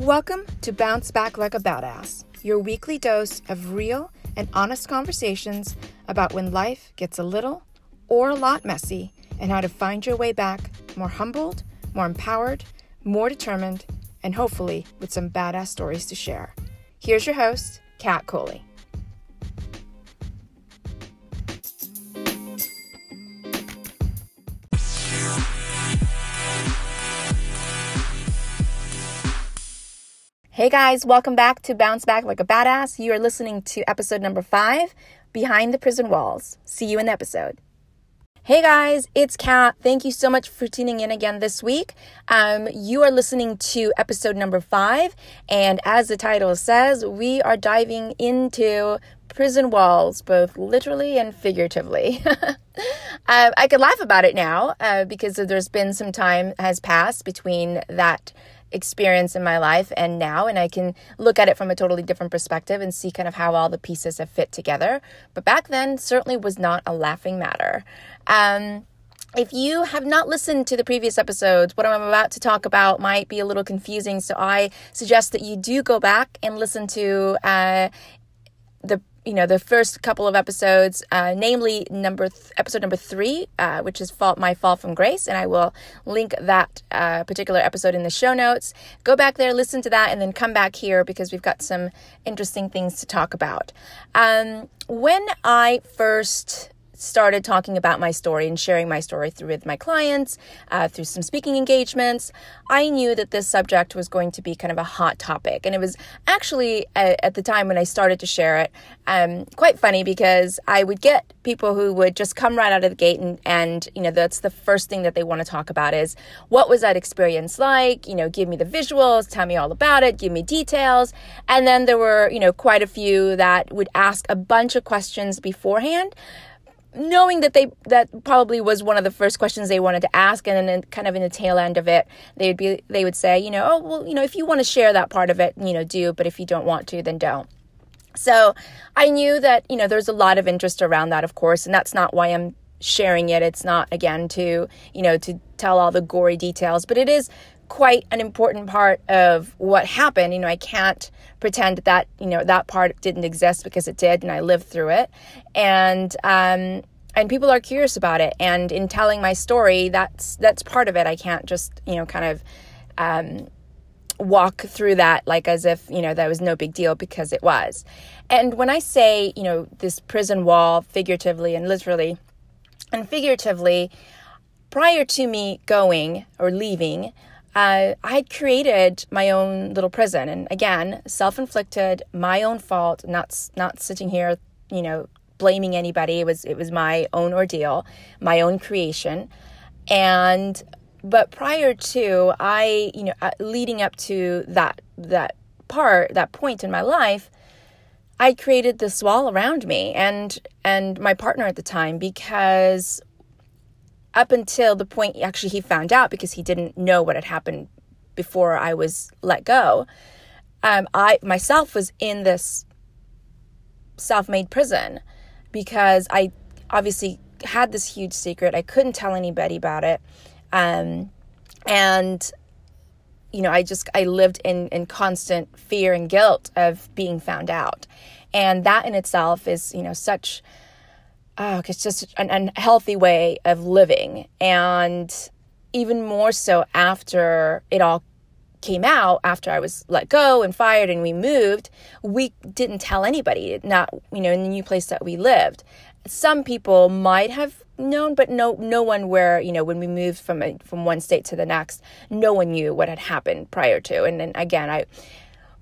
Welcome to Bounce Back Like a Badass, your weekly dose of real and honest conversations about when life gets a little or a lot messy and how to find your way back more humbled, more empowered, more determined, and hopefully with some badass stories to share. Here's your host, Kat Coley. Hey guys, welcome back to Bounce Back Like a Badass. You are listening to episode number five Behind the Prison Walls. See you in the episode. Hey guys, it's Kat. Thank you so much for tuning in again this week. Um, you are listening to episode number five, and as the title says, we are diving into prison walls, both literally and figuratively. uh, I could laugh about it now uh, because there's been some time has passed between that experience in my life and now and I can look at it from a totally different perspective and see kind of how all the pieces have fit together. But back then certainly was not a laughing matter. Um, if you have not listened to the previous episodes, what I'm about to talk about might be a little confusing. So I suggest that you do go back and listen to uh, the you know the first couple of episodes, uh, namely number th- episode number three, uh, which is "Fault My Fall from Grace," and I will link that uh, particular episode in the show notes. Go back there, listen to that, and then come back here because we've got some interesting things to talk about. Um, when I first started talking about my story and sharing my story through with my clients, uh, through some speaking engagements, I knew that this subject was going to be kind of a hot topic. And it was actually at, at the time when I started to share it, um, quite funny because I would get people who would just come right out of the gate and, and, you know, that's the first thing that they want to talk about is what was that experience like? You know, give me the visuals, tell me all about it, give me details. And then there were, you know, quite a few that would ask a bunch of questions beforehand knowing that they that probably was one of the first questions they wanted to ask and then kind of in the tail end of it they would be they would say you know oh well you know if you want to share that part of it you know do but if you don't want to then don't. So i knew that you know there's a lot of interest around that of course and that's not why i'm sharing it. It's not again to you know to tell all the gory details but it is quite an important part of what happened. You know, I can't pretend that you know that part didn't exist because it did, and I lived through it. And um, and people are curious about it. And in telling my story, that's that's part of it. I can't just you know kind of. Um, walk through that like as if you know that was no big deal because it was and when i say you know this prison wall figuratively and literally and figuratively prior to me going or leaving uh, I created my own little prison, and again, self-inflicted, my own fault. Not not sitting here, you know, blaming anybody. It was it was my own ordeal, my own creation, and but prior to I, you know, uh, leading up to that that part, that point in my life, I created this wall around me and and my partner at the time because up until the point actually he found out because he didn't know what had happened before I was let go. Um, I myself was in this self-made prison because I obviously had this huge secret. I couldn't tell anybody about it, um, and you know, I just I lived in in constant fear and guilt of being found out, and that in itself is you know such oh, it's just an unhealthy way of living. And even more so after it all came out, after I was let go and fired and we moved, we didn't tell anybody, not, you know, in the new place that we lived. Some people might have known, but no, no one where, you know, when we moved from a, from one state to the next, no one knew what had happened prior to. And then again, I,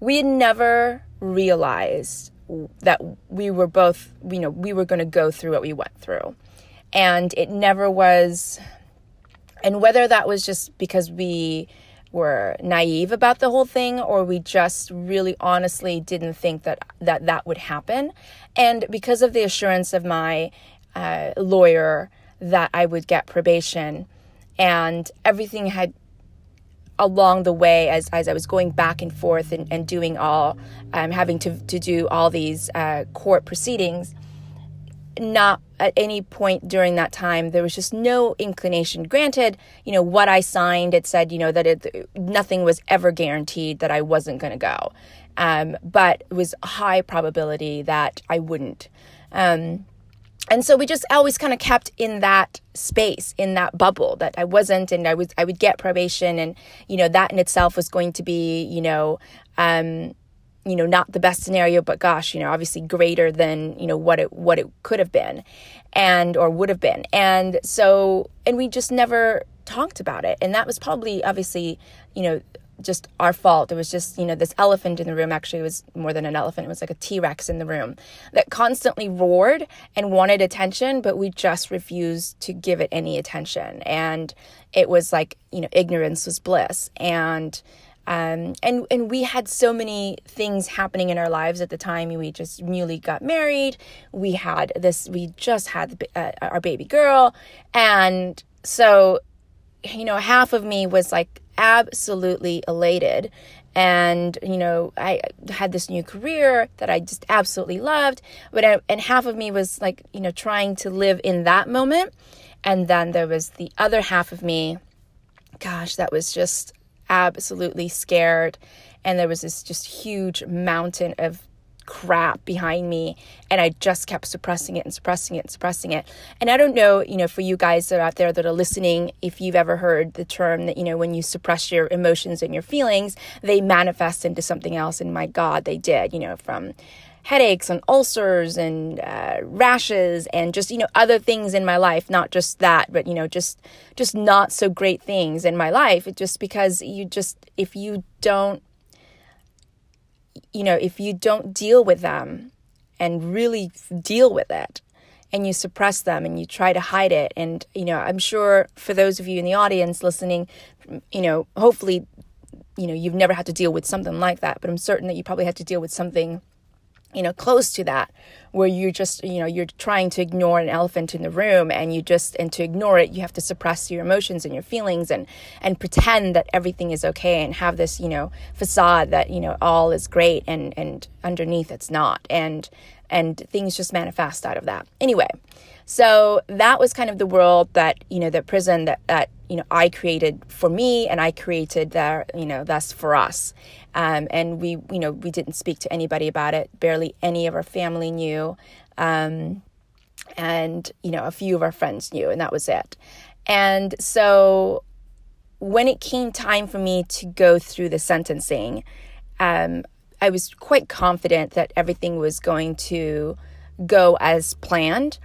we had never realized that we were both, you know, we were going to go through what we went through. And it never was, and whether that was just because we were naive about the whole thing or we just really honestly didn't think that that, that would happen. And because of the assurance of my uh, lawyer that I would get probation and everything had along the way as, as I was going back and forth and, and doing all, um, having to, to do all these uh, court proceedings, not at any point during that time there was just no inclination. Granted you know what i signed it said you know that it nothing was ever guaranteed that i wasn't going to go. Um, but it was high probability that i wouldn't. Um, and so we just always kind of kept in that space in that bubble that i wasn't and i was i would get probation and you know that in itself was going to be you know um, you know not the best scenario but gosh you know obviously greater than you know what it what it could have been and or would have been. And so and we just never talked about it. And that was probably obviously you know just our fault. It was just, you know, this elephant in the room. Actually, was more than an elephant. It was like a T Rex in the room that constantly roared and wanted attention, but we just refused to give it any attention. And it was like, you know, ignorance was bliss. And, um, and and we had so many things happening in our lives at the time. We just newly got married. We had this. We just had uh, our baby girl, and so you know, half of me was like absolutely elated. And you know i had this new career that i just absolutely loved but I, and half of me was like you know trying to live in that moment. And then there was the other half of me gosh that was just absolutely scared. And there was this just huge mountain of crap behind me and I just kept suppressing it and suppressing it and suppressing it. And I don't know, you know, for you guys that are out there that are listening, if you've ever heard the term that, you know, when you suppress your emotions and your feelings, they manifest into something else. And my God, they did, you know, from headaches and ulcers and uh, rashes and just you know other things in my life not just that but you know just just not so great things in my life it just because you just if you don't you know, if you don't deal with them and really deal with it and you suppress them and you try to hide it and you know, I'm sure for those of you in the audience listening, you know, hopefully you know, you've never had to deal with something like that, but I'm certain that you probably had to deal with something you know close to that where you're just you know you're trying to ignore an elephant in the room and you just and to ignore it you have to suppress your emotions and your feelings and and pretend that everything is okay and have this you know facade that you know all is great and and underneath it's not and and things just manifest out of that anyway so that was kind of the world that you know the prison that that you know I created for me and I created that you know thus for us um, and we, you know, we didn't speak to anybody about it. Barely any of our family knew. Um, and, you know, a few of our friends knew, and that was it. And so when it came time for me to go through the sentencing, um, I was quite confident that everything was going to go as planned.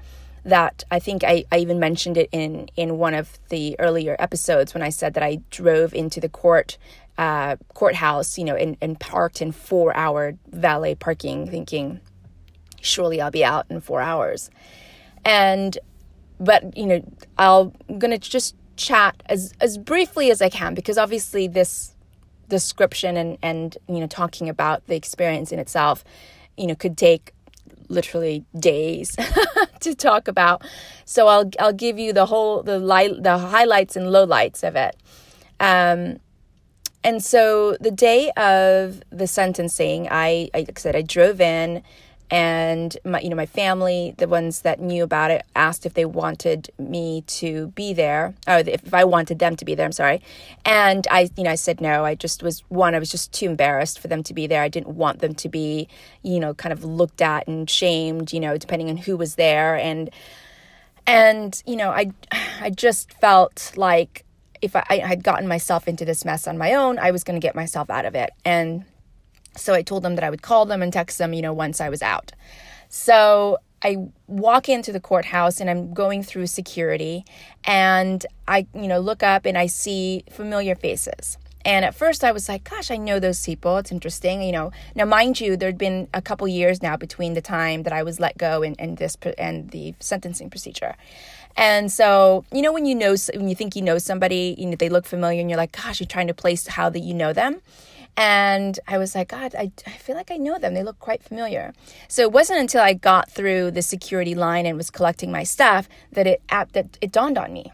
That I think I, I even mentioned it in, in one of the earlier episodes when I said that I drove into the court uh, courthouse, you know, and, and parked in four hour valet parking, thinking, surely I'll be out in four hours. And, but, you know, I'll, I'm going to just chat as, as briefly as I can because obviously this description and, and, you know, talking about the experience in itself, you know, could take literally days to talk about. So I'll, I'll give you the whole, the light, the highlights and lowlights of it. Um, and so the day of the sentencing, I, I like I said, I drove in and my you know my family the ones that knew about it asked if they wanted me to be there or if I wanted them to be there I'm sorry. And I you know I said no. I just was one I was just too embarrassed for them to be there. I didn't want them to be you know kind of looked at and shamed you know depending on who was there. And and you know I I just felt like if I, I had gotten myself into this mess on my own, I was going to get myself out of it. And so I told them that I would call them and text them, you know, once I was out. So I walk into the courthouse and I'm going through security and I, you know, look up and I see familiar faces. And at first I was like, gosh, I know those people. It's interesting. You know, now mind you, there'd been a couple years now between the time that I was let go and, and this and the sentencing procedure. And so, you know, when you know, when you think you know somebody, you know, they look familiar and you're like, gosh, you're trying to place how that you know them. And I was like, God, I, I feel like I know them. They look quite familiar. So it wasn't until I got through the security line and was collecting my stuff that it, that it dawned on me.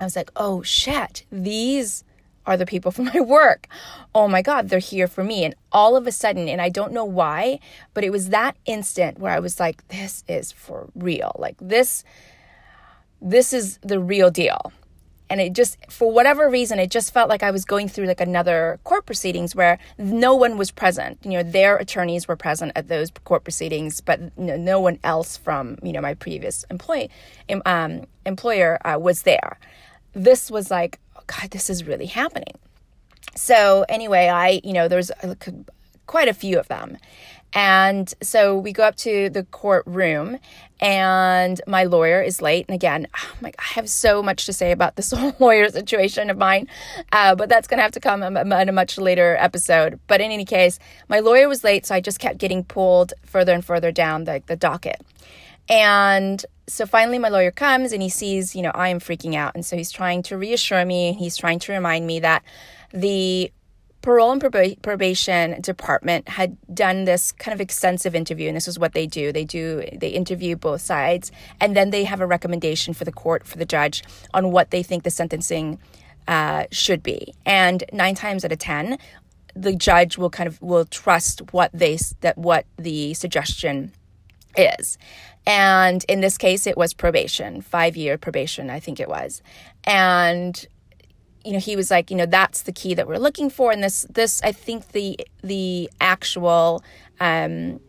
I was like, oh shit, these are the people from my work. Oh my God, they're here for me. And all of a sudden, and I don't know why, but it was that instant where I was like, this is for real. Like this, this is the real deal. And it just, for whatever reason, it just felt like I was going through like another court proceedings where no one was present. You know, their attorneys were present at those court proceedings, but no, no one else from, you know, my previous employee, um, employer uh, was there. This was like, oh God, this is really happening. So anyway, I, you know, there's quite a few of them. And so we go up to the courtroom, and my lawyer is late. And again, oh my, I have so much to say about this whole lawyer situation of mine, uh, but that's going to have to come in a much later episode. But in any case, my lawyer was late, so I just kept getting pulled further and further down the, the docket. And so finally, my lawyer comes and he sees, you know, I am freaking out. And so he's trying to reassure me, he's trying to remind me that the parole and probation department had done this kind of extensive interview and this is what they do. They do they interview both sides and then they have a recommendation for the court for the judge on what they think the sentencing uh, should be. And nine times out of ten the judge will kind of will trust what they that what the suggestion is. And in this case it was probation five year probation i think it was. And you know he was like you know that's the key that we're looking for. And this this i think the the actual um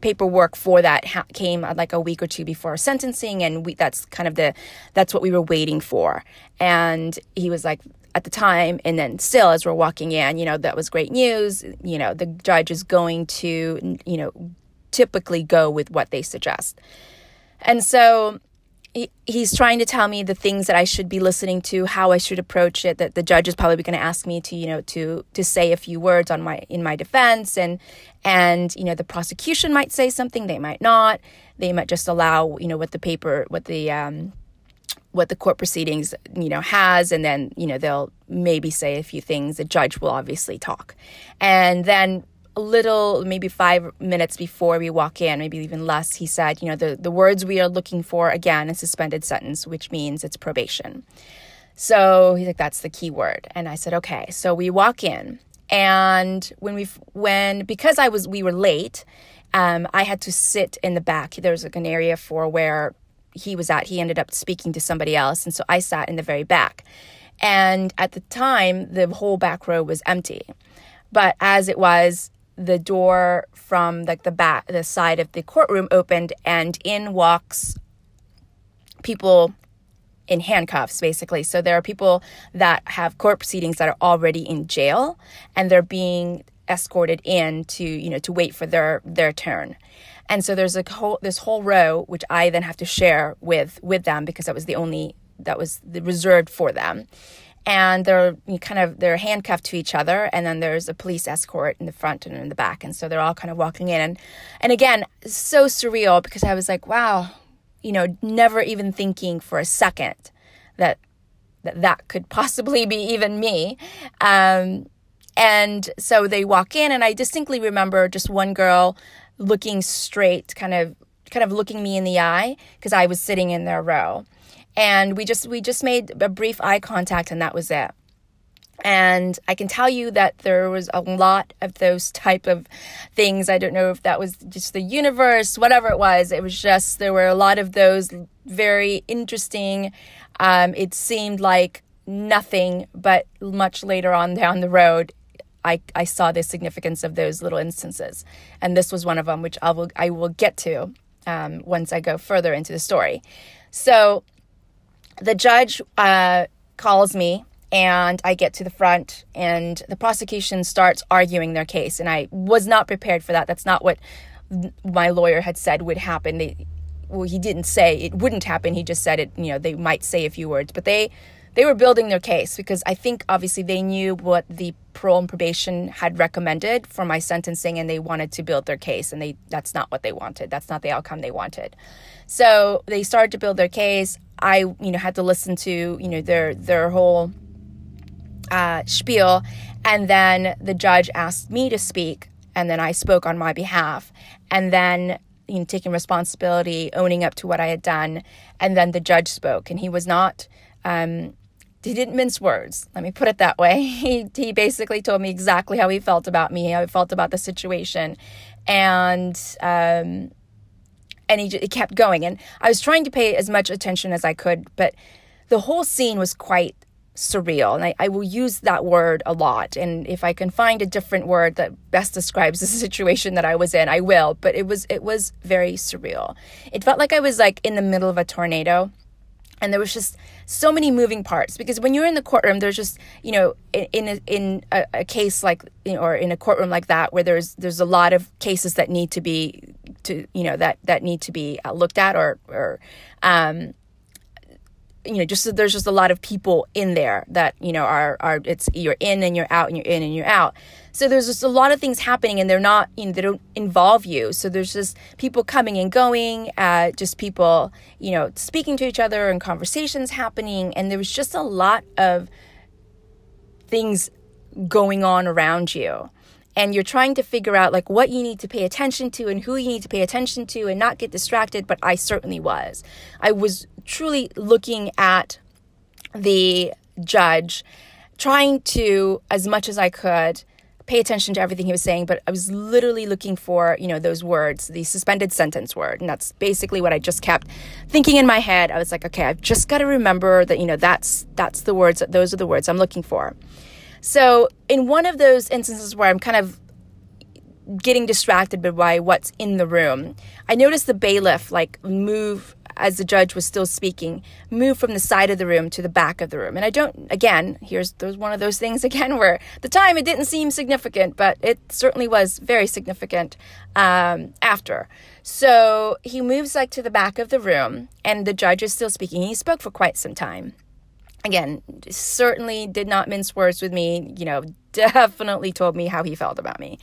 paperwork for that ha- came uh, like a week or two before sentencing. And we that's kind of the that's what we were waiting for. And he was like at the time and then still as we're walking in you know that was great news. You know the judge is going to you know typically go with what they suggest. And so he's trying to tell me the things that I should be listening to, how I should approach it. That the judge is probably going to ask me to, you know, to to say a few words on my in my defense, and and you know the prosecution might say something, they might not. They might just allow, you know, what the paper, what the um, what the court proceedings, you know, has, and then you know they'll maybe say a few things. The judge will obviously talk, and then a little, maybe five minutes before we walk in, maybe even less, he said, you know, the, the words we are looking for again is suspended sentence, which means it's probation. So he's like, that's the key word. And I said, okay. So we walk in and when we, when, because I was, we were late, um, I had to sit in the back. There was like an area for where he was at. He ended up speaking to somebody else. And so I sat in the very back. And at the time, the whole back row was empty. But as it was, the door from like the back the side of the courtroom opened and in walks people in handcuffs basically. So there are people that have court proceedings that are already in jail and they're being escorted in to you know to wait for their their turn. And so there's a whole this whole row which i then have to share with with them because that was the only that was reserved for them and they're kind of they're handcuffed to each other and then there's a police escort in the front and in the back and so they're all kind of walking in. And and again so surreal because i was like wow you know never even thinking for a second that that that could possibly be even me. Um, and so they walk in and i distinctly remember just one girl looking straight kind of kind of looking me in the eye because i was sitting in their row and we just we just made a brief eye contact and that was it. And i can tell you that there was a lot of those type of things. I don't know if that was just the universe whatever it was. It was just there were a lot of those very interesting um, it seemed like nothing but much later on down the road I, I saw the significance of those little instances. And this was one of them which i will i will get to um, once i go further into the story. So the judge uh, calls me and I get to the front and the prosecution starts arguing their case and I was not prepared for that. That's not what my lawyer had said would happen. They, well, he didn't say it wouldn't happen. He just said it, you know, they might say a few words, but they they were building their case because I think obviously they knew what the parole and probation had recommended for my sentencing and they wanted to build their case and they that's not what they wanted. That's not the outcome they wanted. So they started to build their case. I, you know, had to listen to, you know, their their whole uh, spiel, and then the judge asked me to speak, and then I spoke on my behalf, and then you know, taking responsibility, owning up to what I had done, and then the judge spoke, and he was not. Um, he didn't mince words. Let me put it that way. He he basically told me exactly how he felt about me, how he felt about the situation, and um, and he, he kept going. And I was trying to pay as much attention as I could, but the whole scene was quite surreal. And I, I will use that word a lot. And if I can find a different word that best describes the situation that I was in, I will. But it was it was very surreal. It felt like I was like in the middle of a tornado and there was just so many moving parts because when you're in the courtroom there's just you know in in a, in a, a case like or in a courtroom like that where there's there's a lot of cases that need to be to you know that that need to be uh, looked at or or um you know just there's just a lot of people in there that you know are are it's you're in and you're out and you're in and you're out. So there's just a lot of things happening and they're not you know they don't involve you. So there's just people coming and going uh, just people you know speaking to each other and conversations happening. And there was just a lot of things going on around you. And you're trying to figure out like what you need to pay attention to and who you need to pay attention to and not get distracted but i certainly was. I was truly looking at the judge trying to as much as i could pay attention to everything he was saying but i was literally looking for you know those words the suspended sentence word and that's basically what i just kept thinking in my head. I was like okay i've just got to remember that you know that's that's the words those are the words i'm looking for. So, in one of those instances where I'm kind of getting distracted by what's in the room, I noticed the bailiff like move as the judge was still speaking, move from the side of the room to the back of the room. And I don't, again, here's one of those things again where the time it didn't seem significant, but it certainly was very significant um, after. So he moves like to the back of the room, and the judge is still speaking. He spoke for quite some time again, certainly did not mince words with me, you know, definitely told me how he felt about me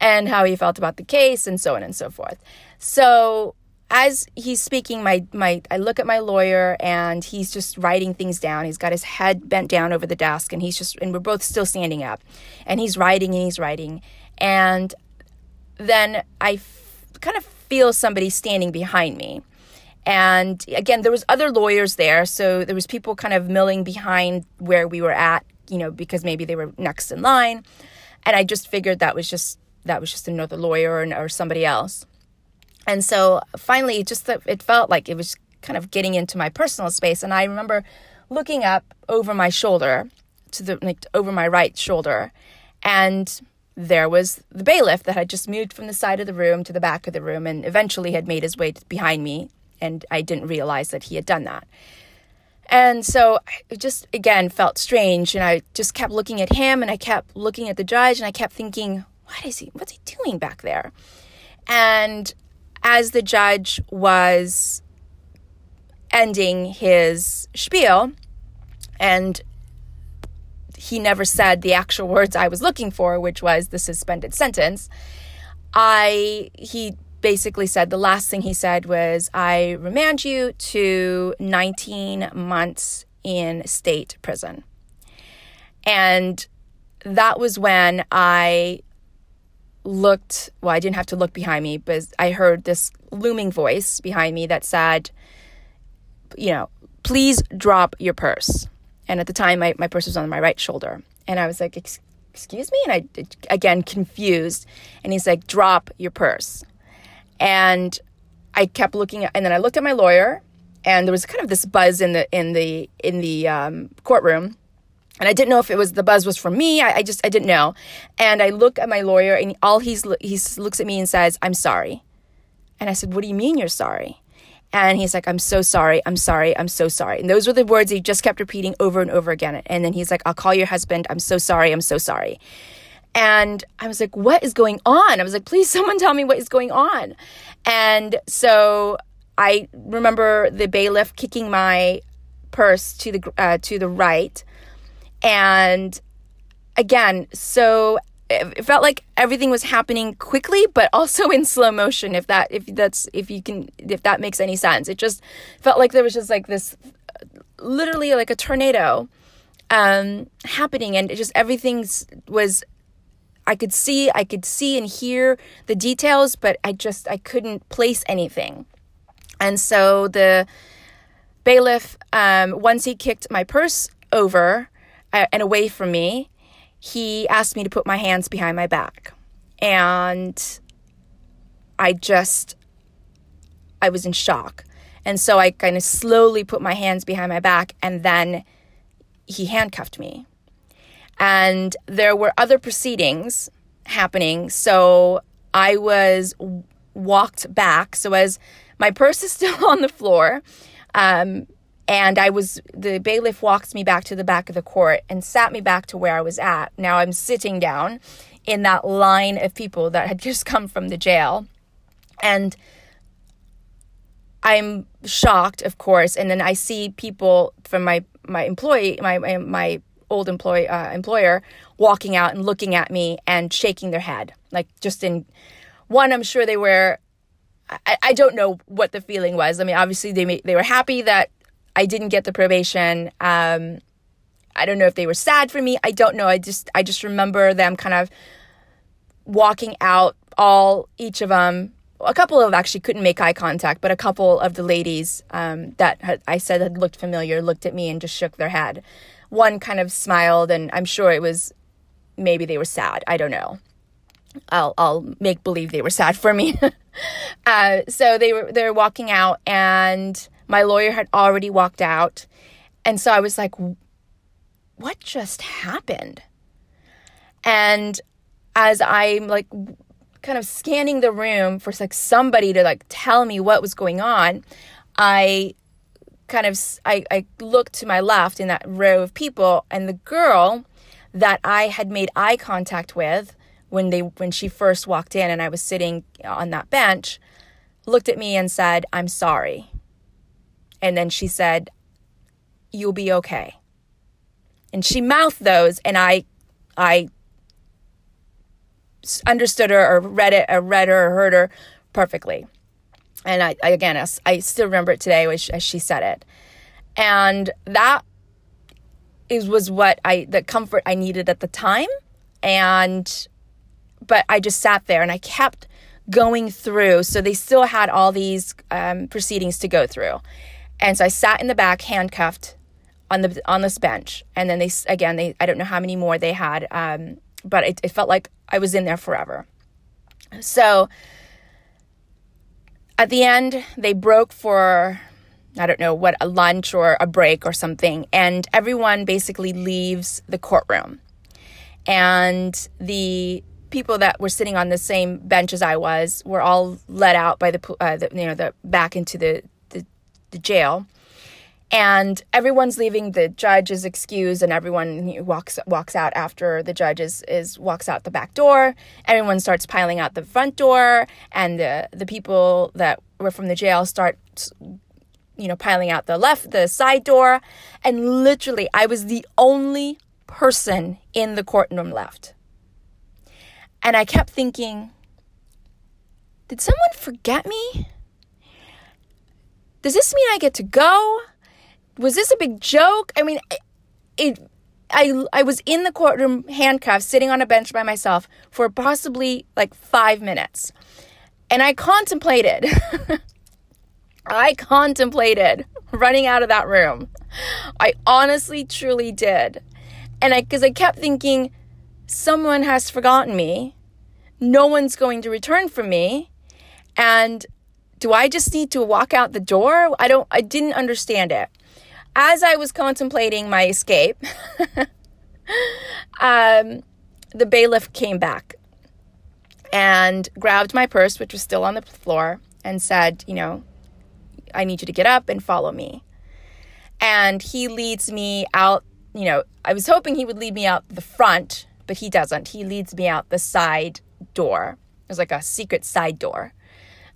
and how he felt about the case and so on and so forth. So as he's speaking, my my I look at my lawyer and he's just writing things down. He's got his head bent down over the desk and he's just and we're both still standing up. And he's writing and he's writing. And then I f- kind of feel somebody standing behind me and again there was other lawyers there so there was people kind of milling behind where we were at you know because maybe they were next in line and i just figured that was just that was just another lawyer or, or somebody else and so finally just it felt like it was kind of getting into my personal space and i remember looking up over my shoulder to the like over my right shoulder and there was the bailiff that had just moved from the side of the room to the back of the room and eventually had made his way behind me and I didn't realize that he had done that. And so it just again felt strange and I just kept looking at him and I kept looking at the judge and I kept thinking, what is he what's he doing back there? And as the judge was ending his spiel and he never said the actual words I was looking for, which was the suspended sentence. I he basically said the last thing he said was, I remand you to 19 months in state prison. And that was when I looked, well, I didn't have to look behind me, but I heard this looming voice behind me that said, you know, please drop your purse. And at the time, my, my purse was on my right shoulder. And I was like, excuse me? And I, again, confused. And he's like, drop your purse. And I kept looking at, and then I looked at my lawyer, and there was kind of this buzz in the in the in the um, courtroom, and I didn't know if it was the buzz was from me. I, I, just I didn't know, and I look at my lawyer, and all he's he looks at me and says, "I'm sorry," and I said, "What do you mean you're sorry?" And he's like, I'm so sorry, I'm sorry, I'm so sorry. And those were the words he just kept repeating over and over again. And then he's like, I'll call your husband. I'm so sorry, I'm so sorry. And I was like, what is going on? I was like, please, someone tell me what is going on. And so I remember the bailiff kicking my purse to the uh, to the right, and again, so it felt like everything was happening quickly, but also in slow motion. If that if that's if you can if that makes any sense, it just felt like there was just like this, literally like a tornado, um, happening, and just everything was I could see, I could see and hear the details, but I just I couldn't place anything. And so the bailiff, um, once he kicked my purse over and away from me, he asked me to put my hands behind my back. And I just, I was in shock. And so I kind of slowly put my hands behind my back and then he handcuffed me. And there were other proceedings happening. So I was walked back. So as my purse is still on the floor, um, and I was, the bailiff walked me back to the back of the court and sat me back to where I was at. Now I'm sitting down in that line of people that had just come from the jail. And I'm shocked, of course. And then I see people from my, my employee, my, my, my old employee, uh, employer walking out and looking at me and shaking their head. Like just in one, I'm sure they were I, I don't know what the feeling was. I mean, obviously they they were happy that I didn't get the probation. Um, I don't know if they were sad for me. I don't know. I just I just remember them kind of walking out. All each of them. A couple of actually couldn't make eye contact, but a couple of the ladies um, that had, I said had looked familiar looked at me and just shook their head. One kind of smiled, and I'm sure it was maybe they were sad. I don't know. I'll I'll make believe they were sad for me. uh, so they were they're walking out, and my lawyer had already walked out, and so I was like, "What just happened?" And as I'm like kind of scanning the room for like somebody to like tell me what was going on, I kind of I, I looked to my left in that row of people, and the girl that I had made eye contact with when they when she first walked in and I was sitting on that bench looked at me and said, "I'm sorry." And then she said, "You'll be okay." And she mouthed those and I I understood her or read it or read her or heard her perfectly. And I, I again, I still remember it today as she said it. And that is was what I the comfort I needed at the time and but I just sat there and I kept going through. So they still had all these um, proceedings to go through. And so I sat in the back, handcuffed on the on this bench. And then they again they I don't know how many more they had, um, but it, it felt like I was in there forever. So at the end, they broke for I don't know what a lunch or a break or something, and everyone basically leaves the courtroom. And the people that were sitting on the same bench as I was were all let out by the, uh, the you know the back into the, the, jail, and everyone's leaving. The judge is excused, and everyone walks walks out after the judge is, is walks out the back door. Everyone starts piling out the front door, and the the people that were from the jail start you know piling out the left the side door, and literally I was the only person in the courtroom left. And I kept thinking, did someone forget me? Does this mean I get to go? Was this a big joke? I mean, it, I, I was in the courtroom handcuffed, sitting on a bench by myself for possibly like five minutes. And I contemplated, I contemplated running out of that room. I honestly, truly did. And I, because I kept thinking, someone has forgotten me. No one's going to return for me. And do I just need to walk out the door? I don't, I didn't understand it. As I was contemplating my escape, um, the bailiff came back and grabbed my purse, which was still on the floor, and said, You know, I need you to get up and follow me. And he leads me out, you know, I was hoping he would lead me out the front but he doesn't. He leads me out the side door. There's like a secret side door,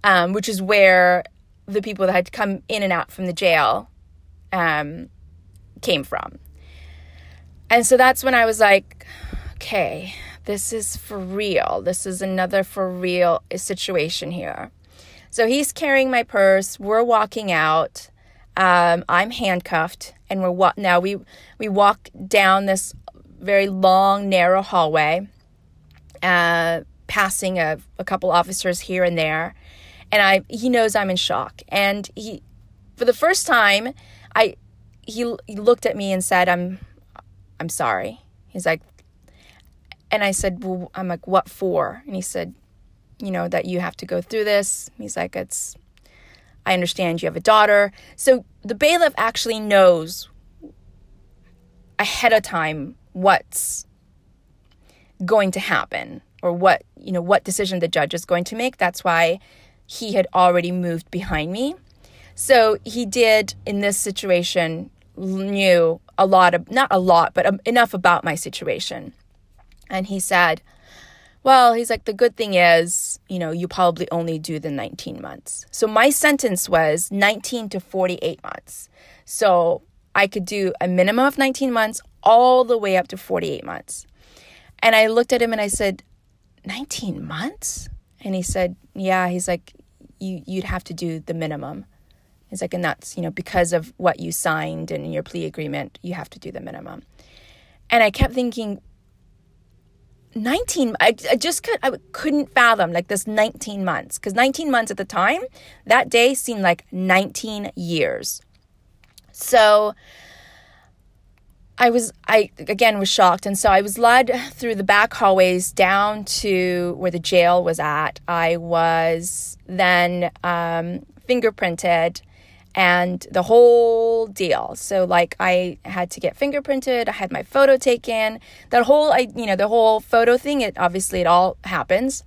um, which is where the people that had come in and out from the jail um, came from. And so that's when I was like, okay, this is for real. This is another for real situation here. So he's carrying my purse. We're walking out. Um, I'm handcuffed, and we're wa- now we we walk down this very long, narrow hallway, uh, passing a, a couple officers here and there. And I, he knows I'm in shock. And he, for the first time, I, he, he looked at me and said, "I'm I'm sorry." He's like and I said, "Well, I'm like, what for?" And he said, "You know that you have to go through this." He's like, "It's I understand you have a daughter." So the bailiff actually knows ahead of time what's going to happen or what, you know, what decision the judge is going to make. That's why he had already moved behind me. So he did in this situation knew a lot of not a lot but um, enough about my situation. And he said, well, he's like, the good thing is, you know, you probably only do the 19 months. So my sentence was 19 to 48 months. So I could do a minimum of 19 months all the way up to 48 months. And I looked at him and I said, 19 months? And he said, yeah. He's like, you, you'd have to do the minimum. He's like, and that's, you know, because of what you signed and your plea agreement, you have to do the minimum. And I kept thinking, 19 I, I just could I couldn't fathom like this 19 months because 19 months at the time that day seemed like 19 years so I was I again was shocked and so I was led through the back hallways down to where the jail was at. I was then um, fingerprinted and the whole deal. So like I had to get fingerprinted, I had my photo taken. That whole I you know the whole photo thing it obviously it all happens.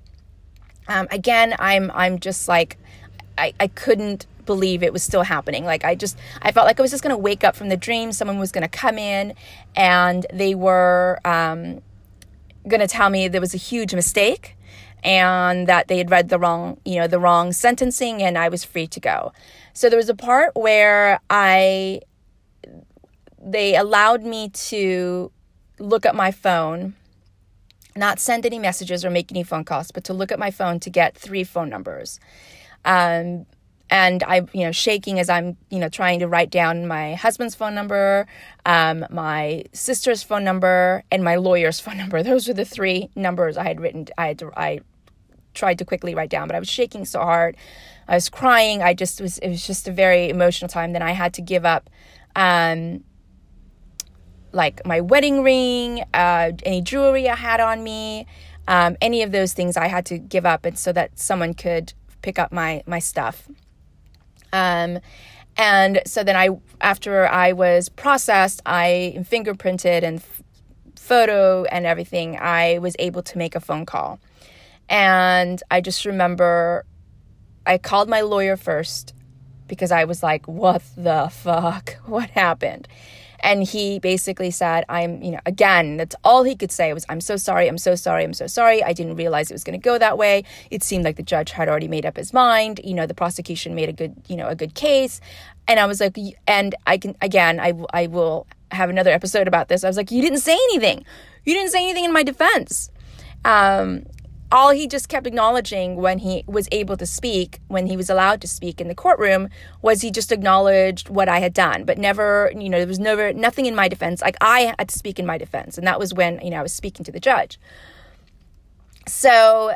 Um, again, I'm I'm just like I, I couldn't believe it was still happening. Like I just I felt like I was just gonna wake up from the dream. Someone was gonna come in and they were um, gonna tell me there was a huge mistake and that they had read the wrong, you know, the wrong sentencing and I was free to go. So there was a part where I they allowed me to look at my phone not send any messages or make any phone calls, but to look at my phone to get three phone numbers. Um, and I, you know, shaking as I'm, you know, trying to write down my husband's phone number, um, my sister's phone number, and my lawyer's phone number. Those were the three numbers I had written. I had to, I tried to quickly write down, but I was shaking so hard. I was crying. I just was. It was just a very emotional time. Then I had to give up. Um, like my wedding ring, uh, any jewelry I had on me, um, any of those things I had to give up, and so that someone could pick up my my stuff. Um, and so then I, after I was processed, I fingerprinted and f- photo and everything, I was able to make a phone call. And I just remember I called my lawyer first because I was like, what the fuck? What happened? And he basically said i'm you know again that's all he could say was i'm so sorry i'm so sorry i'm so sorry. I didn't realize it was going to go that way. It seemed like the judge had already made up his mind. You know the prosecution made a good you know a good case. And i was like and i can again i, I will have another episode about this. I was like you didn't say anything. You didn't say anything in my defense. Um, all he just kept acknowledging when he was able to speak, when he was allowed to speak in the courtroom, was he just acknowledged what I had done, but never, you know, there was never nothing in my defense. Like I had to speak in my defense, and that was when you know I was speaking to the judge. So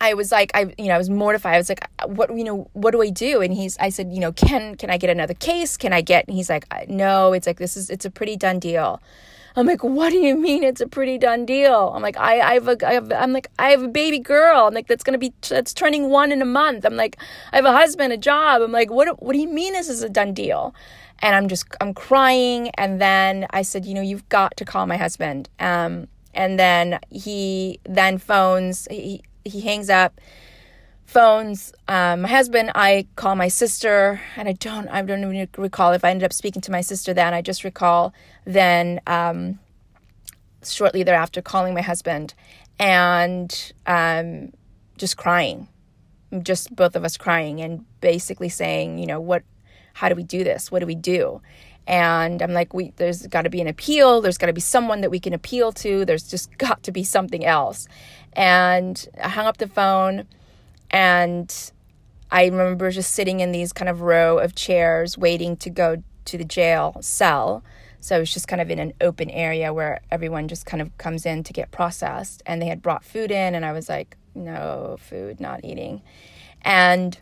I was like, I, you know, I was mortified. I was like, what, you know, what do I do? And he's, I said, you know, can, can I get another case? Can I get, and he's like, uh, no, it's like, this is, it's a pretty done deal. I'm like, what do you mean it's a pretty done deal? I'm like, I, I have a, I have, I'm like, I have a baby girl. I'm like, that's gonna be, that's turning one in a month. I'm like, I have a husband, a job. I'm like, what, what do you mean this is a done deal? And I'm just, I'm crying. And then I said, you know, you've got to call my husband. Um, and then he then phones, he, he hangs up phones. Um, my husband i call my sister and i don't i don't even recall if i ended up speaking to my sister then. I just recall then um, shortly thereafter calling my husband and um, just crying. Just both of us crying and basically saying you know what how do we do this? What do we do? And i'm like we there's got to be an appeal. There's got to be someone that we can appeal to. There's just got to be something else. And i hung up the phone and I remember just sitting in these kind of row of chairs waiting to go to the jail cell. So it was just kind of in an open area where everyone just kind of comes in to get processed. And they had brought food in, and I was like, no food, not eating. And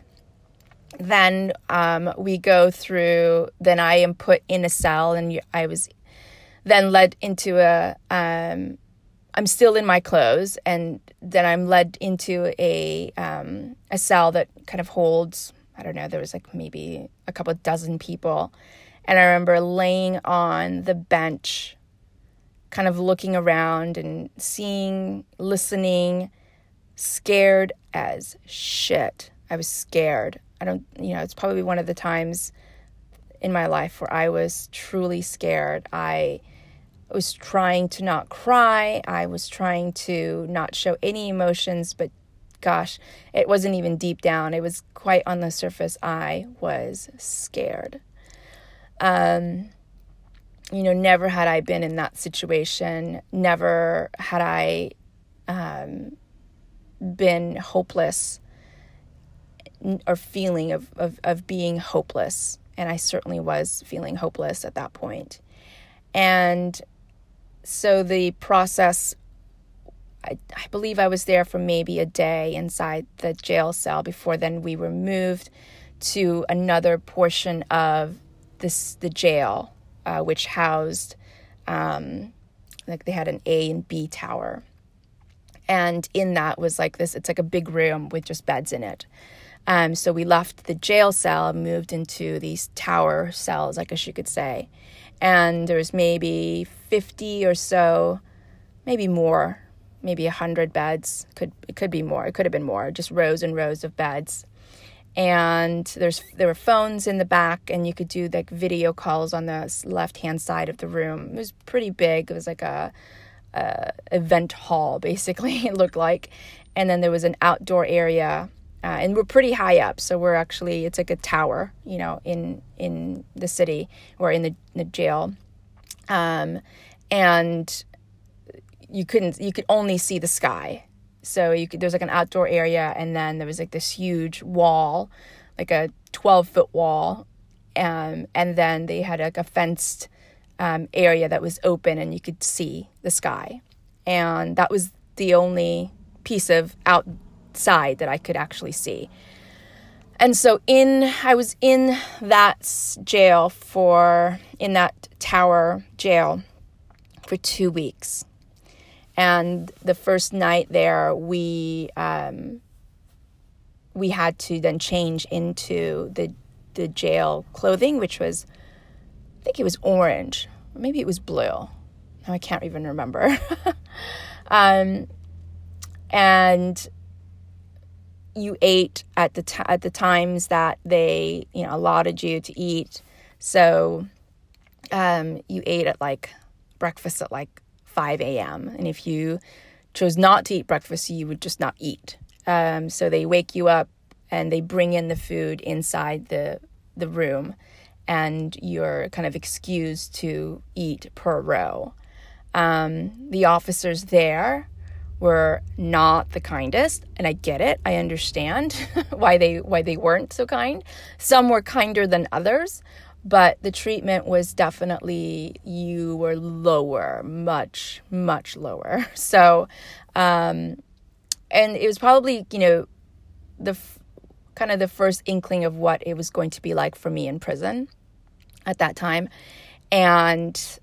then um, we go through, then I am put in a cell and I was then led into a, um, I'm still in my clothes and then I'm led into a, um, a cell that kind of holds, I don't know, there was like maybe a couple dozen people. And I remember laying on the bench, kind of looking around and seeing, listening, scared as shit. I was scared. I don't, you know, it's probably one of the times in my life where I was truly scared. I was trying to not cry. I was trying to not show any emotions, but gosh, it wasn't even deep down. It was quite on the surface. I was scared. Um, you know, never had I been in that situation. Never had I um, been hopeless or feeling of, of, of being hopeless. And I certainly was feeling hopeless at that point. And so the process, I, I believe I was there for maybe a day inside the jail cell before then we were moved to another portion of this the jail, uh, which housed um, like they had an A and B tower. And in that was like this, it's like a big room with just beds in it. Um, so we left the jail cell and moved into these tower cells, I guess you could say. And there's maybe 50 or so, maybe more, maybe 100 beds. Could It could be more. It could have been more, just rows and rows of beds. And there's there were phones in the back, and you could do like video calls on the left hand side of the room. It was pretty big. It was like a, a event hall, basically. It looked like, and then there was an outdoor area uh, and we're pretty high up so we're actually it's like a tower you know in in the city or in the, the jail. Um, and you couldn't you could only see the sky. So you could there's like an outdoor area and then there was like this huge wall like a 12 foot wall. Um, and then they had like a fenced um, area that was open and you could see the sky. And that was the only piece of out side that I could actually see. And so in I was in that jail for in that tower jail for 2 weeks. And the first night there we um, we had to then change into the the jail clothing which was I think it was orange or maybe it was blue. I can't even remember. um, and you ate at the t- at the times that they you know allotted you to eat. So um, you ate at like breakfast at like 5 a.m. And if you chose not to eat breakfast, you would just not eat. Um, so they wake you up and they bring in the food inside the the room, and you're kind of excused to eat per row. Um, the officers there were not the kindest and i get it i understand why they why they weren't so kind. Some were kinder than others but the treatment was definitely you were lower much much lower. So um and it was probably you know the f- kind of the first inkling of what it was going to be like for me in prison at that time. And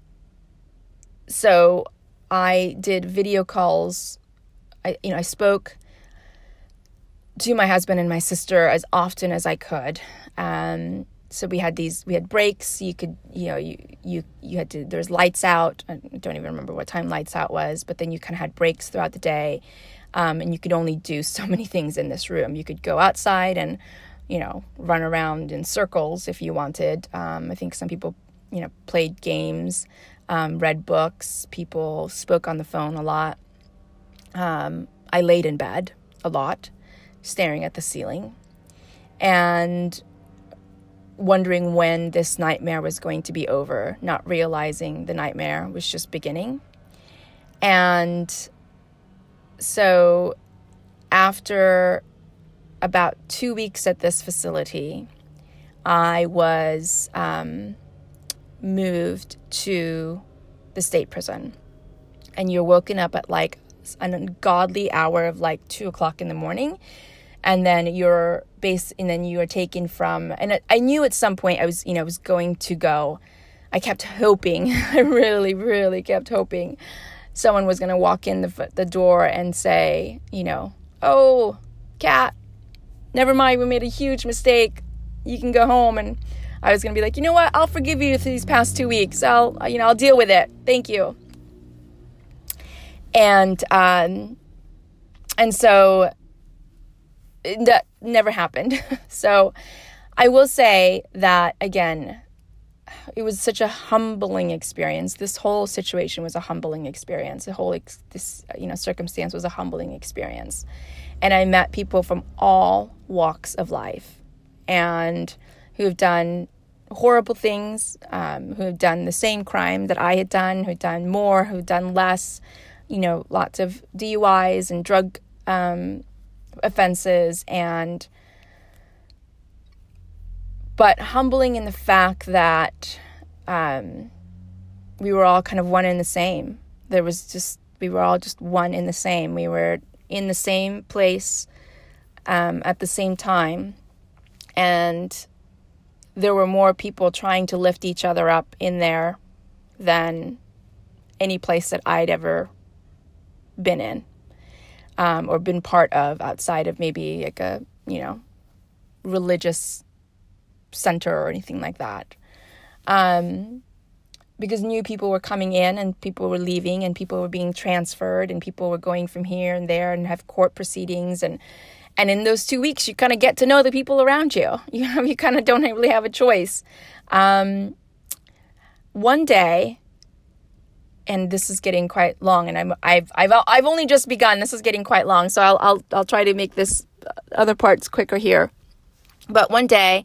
so I did video calls I you know I spoke to my husband and my sister as often as I could. Um, so we had these we had breaks. You could you know you you you had to there's lights out. I don't even remember what time lights out was, but then you kind of had breaks throughout the day, um, and you could only do so many things in this room. You could go outside and you know run around in circles if you wanted. Um, I think some people you know played games, um, read books. People spoke on the phone a lot. Um, I laid in bed a lot, staring at the ceiling, and wondering when this nightmare was going to be over, not realizing the nightmare was just beginning. And so, after about two weeks at this facility, I was um, moved to the state prison. And you're woken up at like an ungodly hour of like two o'clock in the morning. And then you're base and then you are taken from and I knew at some point I was you know I was going to go. I kept hoping I really really kept hoping someone was going to walk in the the door and say you know oh Kat never mind we made a huge mistake. You can go home. And I was going to be like you know what? I'll forgive you for these past 2 weeks. I'll you know I'll deal with it. Thank you and um and so that never happened. so I will say that again, it was such a humbling experience. This whole situation was a humbling experience. The whole ex- this you know circumstance was a humbling experience, and I met people from all walks of life, and who have done horrible things, um, who have done the same crime that I had done, who've done more, who've done less. You know, lots of DUIs and drug um, offenses and but humbling in the fact that um, we were all kind of one in the same. There was just we were all just one in the same. We were in the same place um, at the same time, and there were more people trying to lift each other up in there than any place that I'd ever been in um, or been part of outside of maybe like a you know religious center or anything like that. Um, because new people were coming in and people were leaving and people were being transferred and people were going from here and there and have court proceedings. And and in those two weeks you kind of get to know the people around you. You know you kind of don't really have a choice. Um, one day and this is getting quite long and I'm I've I've I've only just begun. This is getting quite long, so I'll I'll I'll try to make this uh, other parts quicker here. But one day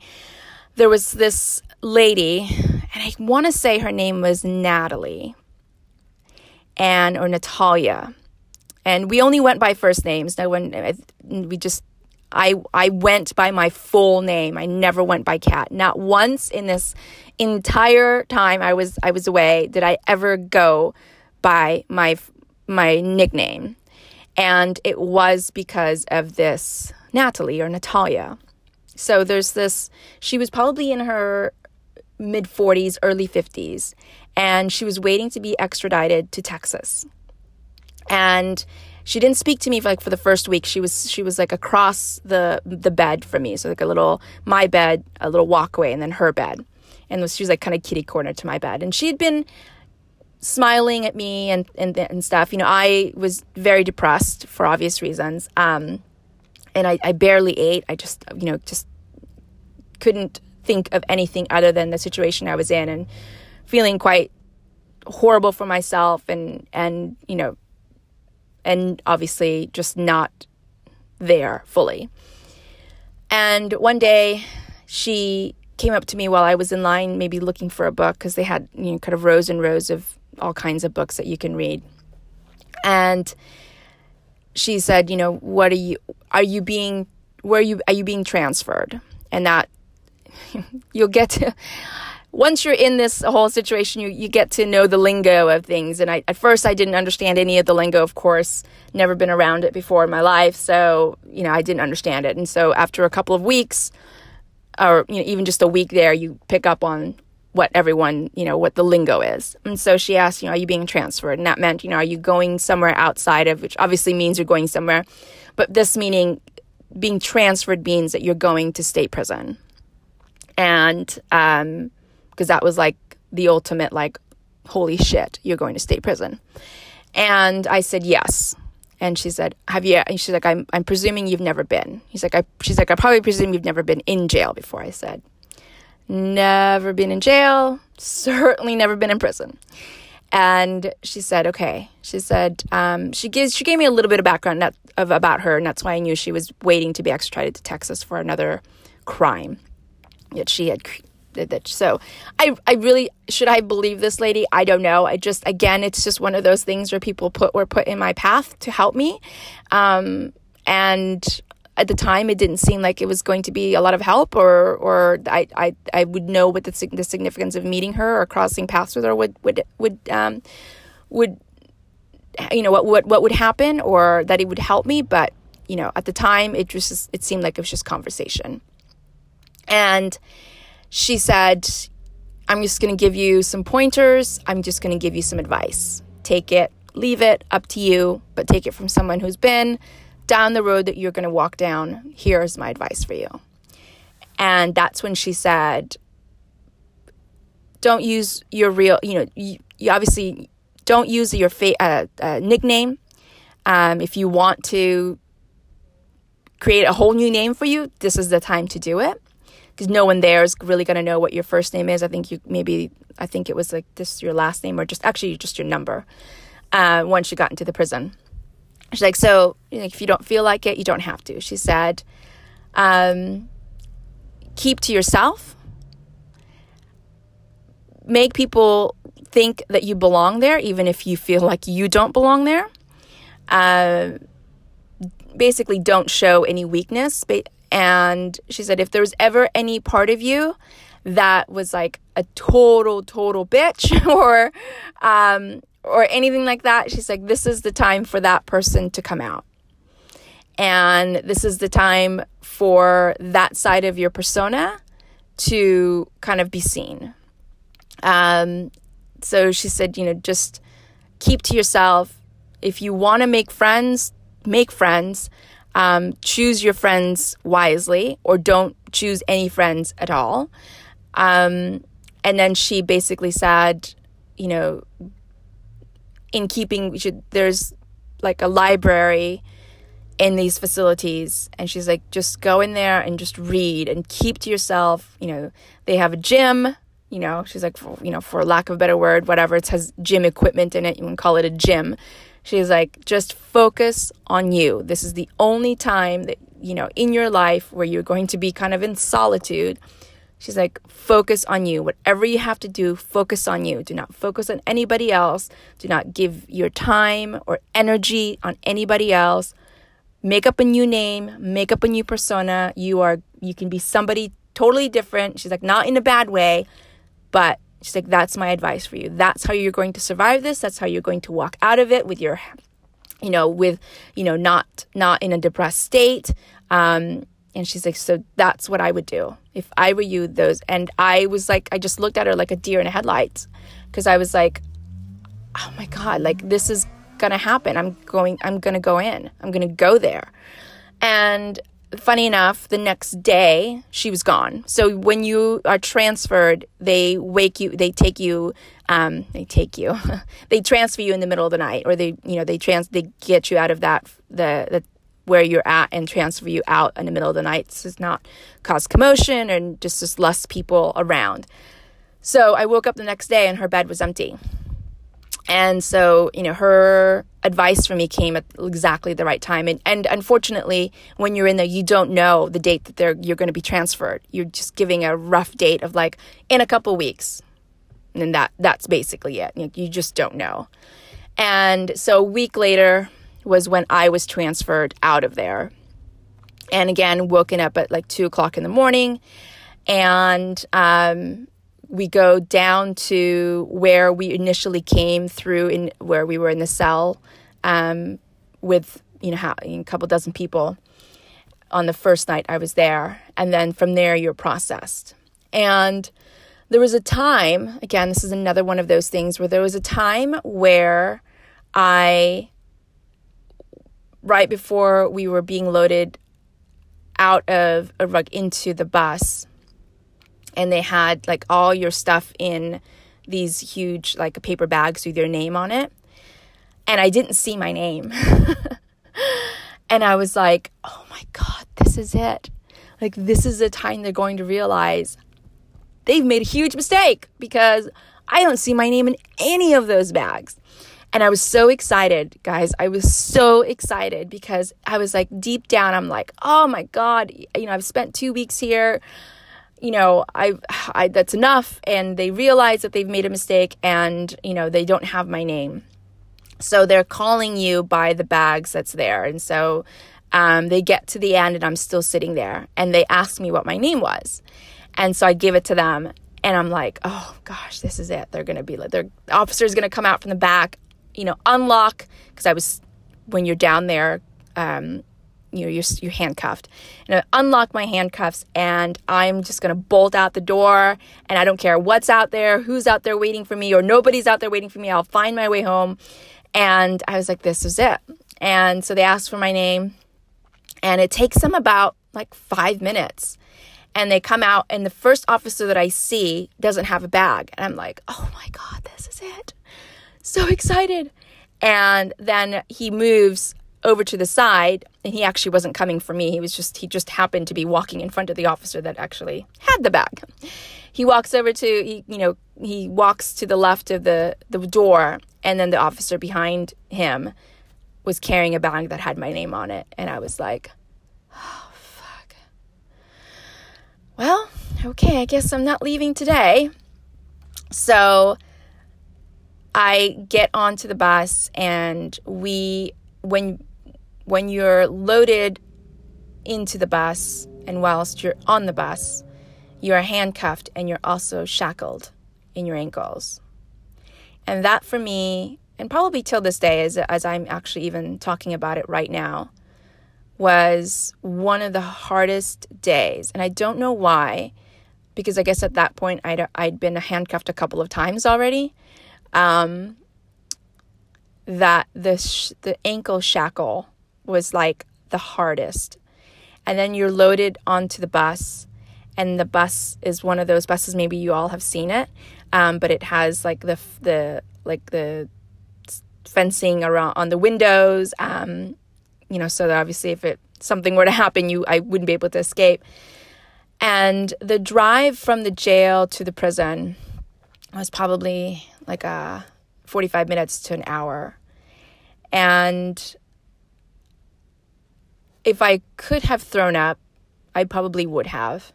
there was this lady and I want to say her name was Natalie and or Natalia. And we only went by first names. No one we just I I went by my full name. I never went by Kat. Not once in this entire time I was I was away did I ever go by my my nickname. And it was because of this Natalie or Natalia. So there's this she was probably in her mid 40s, early 50s, and she was waiting to be extradited to Texas. And she didn't speak to me for like for the first week. She was she was like across the the bed from me, so like a little my bed, a little walkway, and then her bed, and she was like kind of kitty corner to my bed. And she had been smiling at me and and and stuff. You know, I was very depressed for obvious reasons. Um, and I, I barely ate. I just you know just couldn't think of anything other than the situation I was in and feeling quite horrible for myself and and you know and obviously just not there fully. And one day she came up to me while I was in line, maybe looking for a book, because they had, you know, kind of rows and rows of all kinds of books that you can read. And she said, you know, what are you, are you being, where are you, are you being transferred? And that you'll get to, once you're in this whole situation, you, you get to know the lingo of things. And I, at first, I didn't understand any of the lingo, of course, never been around it before in my life. So, you know, I didn't understand it. And so after a couple of weeks, or, you know, even just a week there, you pick up on what everyone, you know, what the lingo is. And so she asked, you know, are you being transferred? And that meant, you know, are you going somewhere outside of, which obviously means you're going somewhere. But this meaning, being transferred means that you're going to state prison. And, um, because that was like the ultimate, like, holy shit, you're going to state prison. And I said, yes. And she said, have you, and she's like, I'm, I'm presuming you've never been. He's like, I, she's like, I probably presume you've never been in jail before. I said, never been in jail, certainly never been in prison. And she said, okay. She said, um, she gives, she gave me a little bit of background of, about her, and that's why I knew she was waiting to be extradited to Texas for another crime that she had that. So I I really should I believe this lady? I don't know. I just again it's just one of those things where people put were put in my path to help me. Um, and at the time it didn't seem like it was going to be a lot of help or or I I, I would know what the, the significance of meeting her or crossing paths with her would would would um would you know what what what would happen or that it would help me but you know, at the time it just it seemed like it was just conversation. And she said, I'm just going to give you some pointers. I'm just going to give you some advice. Take it, leave it, up to you, but take it from someone who's been down the road that you're going to walk down. Here's my advice for you. And that's when she said, don't use your real, you know, you, you obviously don't use your fa- uh, uh, nickname. Um, if you want to create a whole new name for you, this is the time to do it because no one there is really going to know what your first name is. I think you maybe I think it was like this your last name or just actually just your number. Uh, once you got into the prison, she's like, so you know, if you don't feel like it, you don't have to. She said, um, keep to yourself. Make people think that you belong there, even if you feel like you don't belong there. Uh, basically, don't show any weakness. And she said, if there was ever any part of you that was like a total, total bitch or, um, or anything like that, she's like, this is the time for that person to come out. And this is the time for that side of your persona to kind of be seen. Um, so she said, you know, just keep to yourself. If you want to make friends, make friends. Um, choose your friends wisely or don't choose any friends at all. Um, and then she basically said, you know, in keeping, should, there's like a library in these facilities. And she's like, just go in there and just read and keep to yourself. You know, they have a gym. You know, she's like, for, you know, for lack of a better word, whatever, it has gym equipment in it. You can call it a gym. She's like, just focus on you. This is the only time that, you know, in your life where you're going to be kind of in solitude. She's like, focus on you. Whatever you have to do, focus on you. Do not focus on anybody else. Do not give your time or energy on anybody else. Make up a new name, make up a new persona. You are you can be somebody totally different. She's like, not in a bad way, but She's like, that's my advice for you. That's how you're going to survive this. That's how you're going to walk out of it with your, you know, with, you know, not, not in a depressed state. Um, and she's like, so that's what I would do if I were you. Those, and I was like, I just looked at her like a deer in a headlights because I was like, oh my God, like this is gonna happen. I'm going, I'm gonna go in, I'm gonna go there. And funny enough, the next day she was gone. So when you are transferred, they wake you, they take you, um, they take you, they transfer you in the middle of the night, or they, you know, they trans, they get you out of that the the where you're at and transfer you out in the middle of the night. This does not cause commotion and just just less people around. So I woke up the next day and her bed was empty. And so, you know, her advice for me came at exactly the right time. And, and unfortunately, when you're in there, you don't know the date that they're, you're going to be transferred. You're just giving a rough date of like in a couple weeks. And that, that's basically it. You, you just don't know. And so a week later was when I was transferred out of there. And again, woken up at like two o'clock in the morning. And um, we go down to where we initially came through in where we were in the cell um, with you know how, a couple dozen people on the first night I was there, and then from there you're processed. And there was a time, again, this is another one of those things where there was a time where I, right before we were being loaded out of a rug into the bus, and they had like all your stuff in these huge like paper bags with your name on it. And i didn't see my name. And i was like oh my god this is it. Like this is the time they're going to realize they've made a huge mistake because i don't see my name in any of those bags. And I was so excited, guys. I was so excited because I was like, deep down, I'm like, oh my God, you know, I've spent two weeks here you know, I, I that's enough. And they realize that they've made a mistake and, you know, they don't have my name. So they're calling you by the bags that's there. And so um, they get to the end and I'm still sitting there and they ask me what my name was. And so I give it to them and I'm like, oh gosh, this is it. They're to be like, their officer's to come out from the back, you know, unlock. Cause I was, when you're down there, um, you know, you're, you're handcuffed. And I unlock my handcuffs and I'm just going to bolt out the door and I don't care what's out there, who's out there waiting for me or nobody's out there waiting for me. I'll find my way home. And I was like, this is it. And so they asked for my name and it takes them about like five minutes. And they come out and the first officer that I see doesn't have a bag. And I'm like, oh my God, this is it. So excited. And then he moves over to the side and he actually wasn't coming for me. He was just he just happened to be walking in front of the officer that actually had the bag. He walks over to he you know he walks to the left of the the door and then the officer behind him was carrying a bag that had my name on it and i was like oh fuck. Well okay i guess i'm not leaving today. So I get onto the bus and we when when you're loaded into the bus and whilst you're on the bus, you are handcuffed and you're also shackled in your ankles. And that for me, and probably till this day, as, as I'm actually even talking about it right now, was one of the hardest days. And I don't know why, because I guess at that point I'd, I'd been handcuffed a couple of times already. Um, that the, sh- the ankle shackle was like the hardest. And then you're loaded onto the bus, and the bus is one of those buses. Maybe you all have seen it, um, but it has like the the like the fencing around on the windows. Um, you know, so that obviously if it something were to happen, you I wouldn't be able to escape. And the drive from the jail to the prison was probably like a 45 minutes to an hour. And if I could have thrown up, I probably would have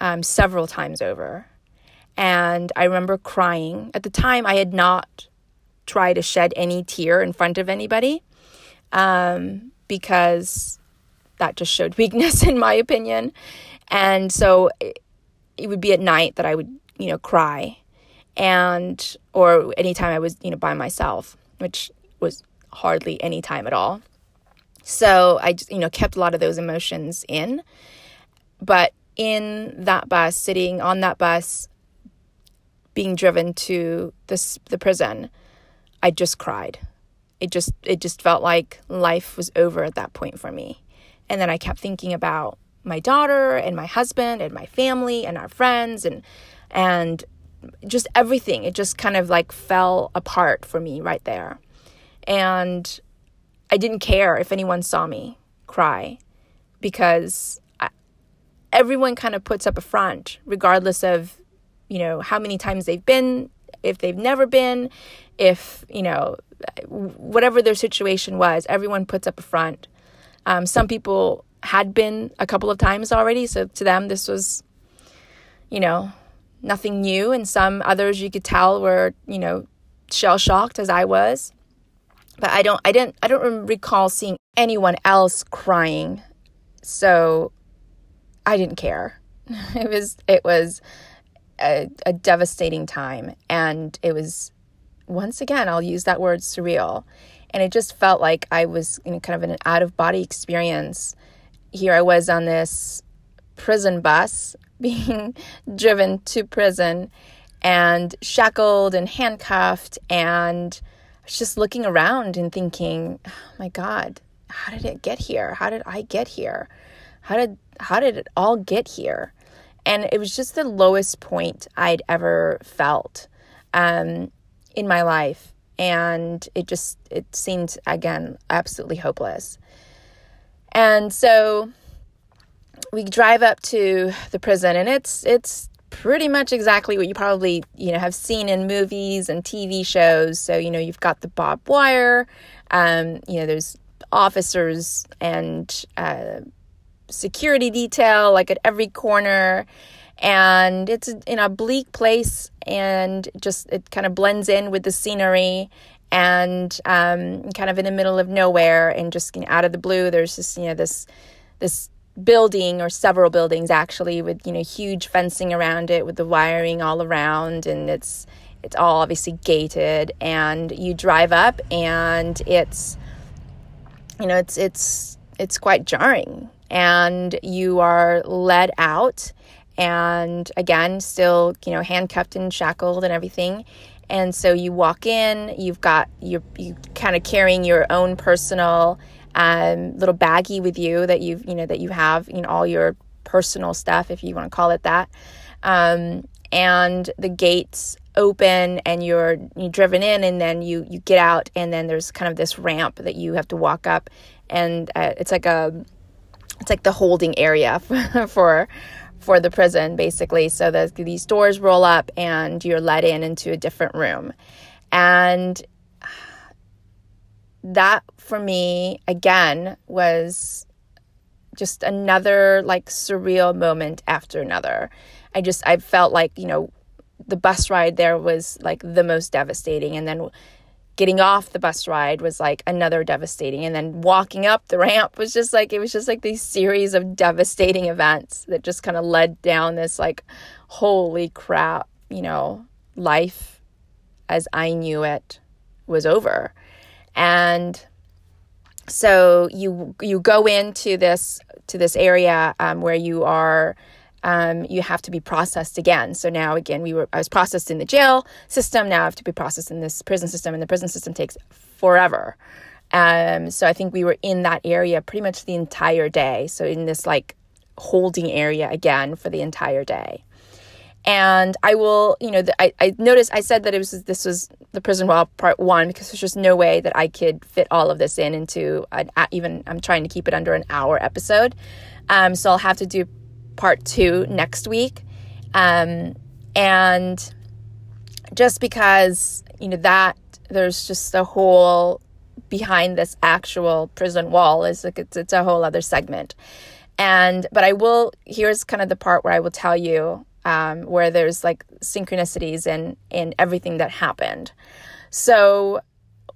um, several times over. And I remember crying. At the time, I had not tried to shed any tear in front of anybody um, because that just showed weakness, in my opinion. And so it, it would be at night that I would, you know, cry. And, or anytime I was, you know, by myself, which was hardly any time at all. So I you know, kept a lot of those emotions in. But in that bus, sitting on that bus, being driven to this the prison, I just cried. It just it just felt like life was over at that point for me. And then I kept thinking about my daughter and my husband and my family and our friends and and just everything. It just kind of like fell apart for me right there. And I didn't care if anyone saw me cry because I, everyone kind of puts up a front, regardless of, you know, how many times they've been, if they've never been, if, you know, whatever their situation was, everyone puts up a front. Um, some people had been a couple of times already, so to them, this was, you know, nothing new. And some others you could tell were, you know, shell shocked as I was but I don't I didn't I don't recall seeing anyone else crying. So I didn't care. It was it was a, a devastating time and it was once again I'll use that word surreal. And it just felt like I was in kind of an out of body experience. Here I was on this prison bus being driven to prison and shackled and handcuffed and was just looking around and thinking, oh my God, how did it get here? How did I get here? How did how did it all get here? And it was just the lowest point I'd ever felt um, in my life, and it just it seemed again absolutely hopeless. And so we drive up to the prison, and it's it's pretty much exactly what you probably you know have seen in movies and TV shows. So you know you've got the barbed wire, um, you know there's officers and uh, security detail like at every corner, and it's in a bleak place and just it kind of blends in with the scenery and um, kind of in the middle of nowhere and just you know, out of the blue there's just you know this this building or several buildings actually with you know huge fencing around it with the wiring all around and it's it's all obviously gated and you drive up and it's you know it's it's it's quite jarring. And you are led out and again still you know handcuffed and shackled and everything. And so you walk in you've got you're you kind of carrying your own personal um, little baggie with you that you've you know that you have you know all your personal stuff if you want to call it that. Um, and the gates open and you're you're driven in and then you you get out and then there's kind of this ramp that you have to walk up and uh, it's like a it's like the holding area for for the prison basically. So that these doors roll up and you're let in into a different room. And that for me again was just another like surreal moment after another. I just i felt like you know the bus ride there was like the most devastating and then getting off the bus ride was like another devastating and then walking up the ramp was just like it was just like these series of devastating events that just kind of led down this like holy crap you know life as i knew it was over and so you you go into this to this area um, where you are um, you have to be processed again. So now again, we were I was processed in the jail system. Now I have to be processed in this prison system, and the prison system takes forever. Um, so I think we were in that area pretty much the entire day. So in this like holding area again for the entire day. And I will, you know, the, I, I noticed, I said that it was, this was the prison wall part one because there's just no way that I could fit all of this in into an, even, I'm trying to keep it under an hour episode. Um, so I'll have to do part two next week. Um, and just because, you know, that there's just a whole behind this actual prison wall is like it's, it's a whole other segment. And, but I will, here's kind of the part where I will tell you um, where there's like synchronicities in, in everything that happened. So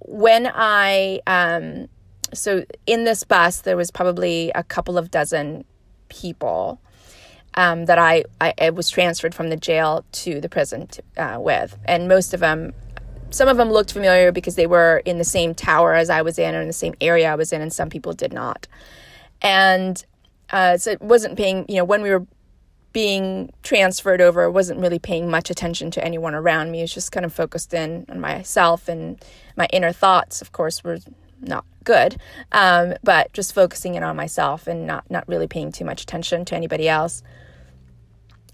when I, um, so in this bus, there was probably a couple of dozen people um, that I, I, I, was transferred from the jail to the prison to, uh, with. And most of them, some of them looked familiar because they were in the same tower as I was in or in the same area I was in, and some people did not. And uh, so it wasn't paying, you know, when we were being transferred over, wasn't really paying much attention to anyone around me. It was just kind of focused in on myself and my inner thoughts, of course, were not good, um, but just focusing in on myself and not not really paying too much attention to anybody else.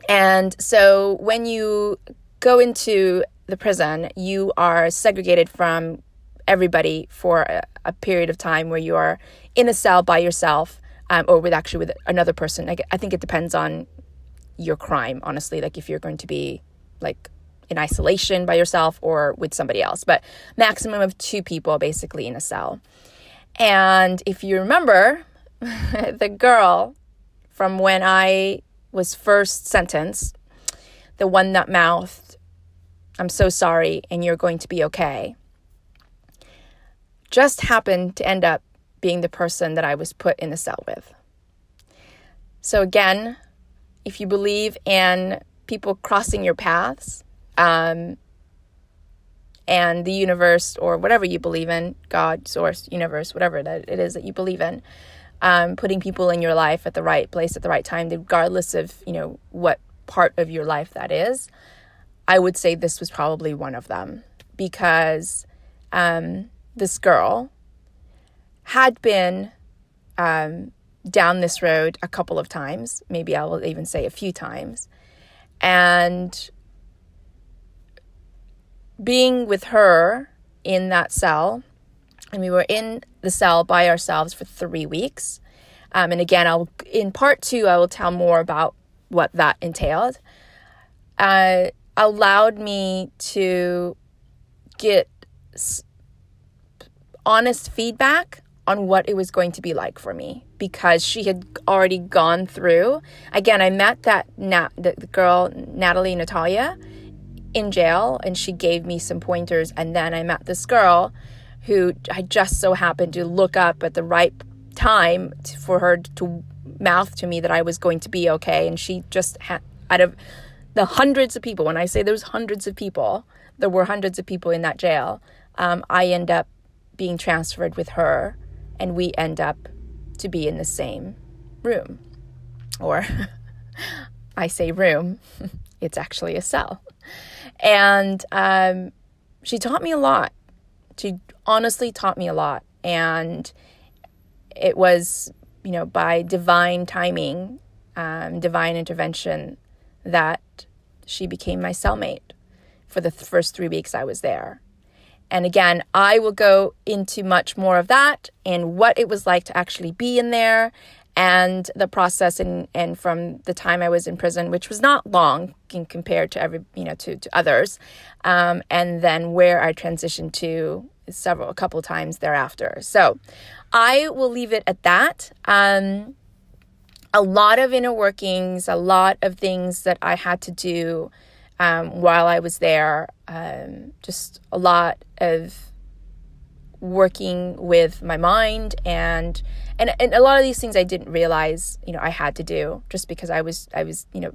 And so when you go into the prison, you are segregated from everybody for a, a period of time where you are in a cell by yourself um, or with actually with another person. I, I think it depends on your crime, honestly. Like if you're going to be like in isolation by yourself or with somebody else, but maximum of two people basically in a cell. And if you remember, the girl from when I was first sentenced, the one that mouthed, I'm so sorry, and you're going to be okay, just happened to end up being the person that I was put in the cell with. So, again, if you believe in people crossing your paths, um, and the universe or whatever you believe in god source universe whatever that it is that you believe in um, putting people in your life at the right place at the right time regardless of you know what part of your life that is i would say this was probably one of them. Because um, this girl had been um, down this road a couple of times maybe i will even say a few times and being with her in that cell, and we were in the cell by ourselves for three weeks. Um, and again, I'll in part two, I will tell more about what that entailed. Uh, allowed me to get honest feedback on what it was going to be like for me because she had already gone through. Again, I met that Nat, the, the girl Natalie Natalia in jail and she gave me some pointers. And then I met this girl who I just so happened to look up at the right time for her to mouth to me that I was going to be okay. And she just had, out of the hundreds of people, when I say there's hundreds of people, there were hundreds of people in that jail, um, I end up being transferred with her and we end up to be in the same room. Or I say room, it's actually a cell. And um, she taught me a lot. She honestly taught me a lot. And it was, you know, by divine timing, um, divine intervention, that she became my cellmate for the th- first three weeks I was there. And again, I will go into much more of that and what it was like to actually be in there and the process and, and from the time I was in prison, which was not long compared to every, you know, to, to others. Um, and then where I transitioned to several, a couple times thereafter. So I will leave it at that. Um, a lot of inner workings, a lot of things that I had to do um, while I was there. Um, just a lot of working with my mind and and and a lot of these things I didn't realize you know I had to do just because I was I was you know